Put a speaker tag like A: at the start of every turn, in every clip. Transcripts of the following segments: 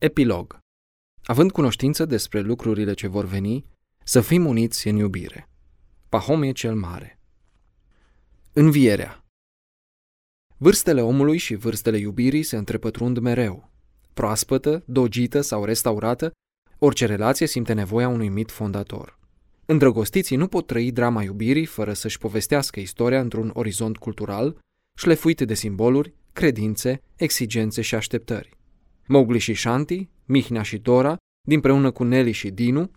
A: Epilog Având cunoștință despre lucrurile ce vor veni, să fim uniți în iubire. Pahomie cel Mare Învierea Vârstele omului și vârstele iubirii se întrepătrund mereu. Proaspătă, dogită sau restaurată, orice relație simte nevoia unui mit fondator. Îndrăgostiții nu pot trăi drama iubirii fără să-și povestească istoria într-un orizont cultural, șlefuit de simboluri, credințe, exigențe și așteptări. Mowgli și Shanti, Mihnea și Dora, dinpreună cu Nelly și Dinu,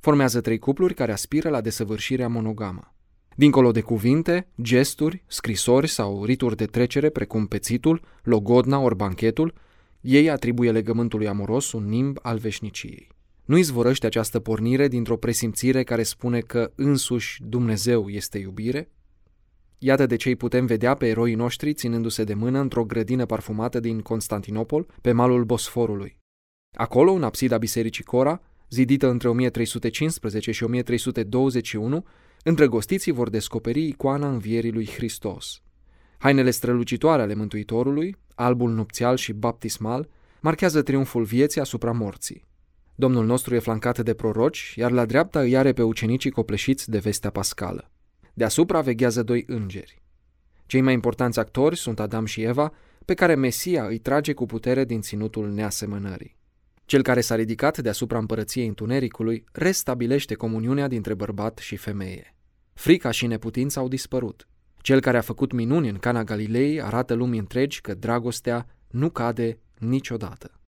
A: formează trei cupluri care aspiră la desăvârșirea monogamă. Dincolo de cuvinte, gesturi, scrisori sau rituri de trecere precum pețitul, logodna ori banchetul, ei atribuie legământului amoros un nimb al veșniciei. Nu izvorăște această pornire dintr-o presimțire care spune că însuși Dumnezeu este iubire? Iată de ce îi putem vedea pe eroii noștri ținându-se de mână într-o grădină parfumată din Constantinopol, pe malul Bosforului. Acolo, în absida bisericii Cora, zidită între 1315 și 1321, îndrăgostiții vor descoperi icoana învierii lui Hristos. Hainele strălucitoare ale Mântuitorului, albul nupțial și baptismal, marchează triumful vieții asupra morții. Domnul nostru e flancat de proroci, iar la dreapta îi are pe ucenicii copleșiți de vestea pascală. Deasupra veghează doi îngeri. Cei mai importanți actori sunt Adam și Eva, pe care Mesia îi trage cu putere din ținutul neasemănării. Cel care s-a ridicat deasupra împărăției întunericului restabilește comuniunea dintre bărbat și femeie. Frica și neputința au dispărut. Cel care a făcut minuni în Cana Galilei arată lumii întregi că dragostea nu cade niciodată.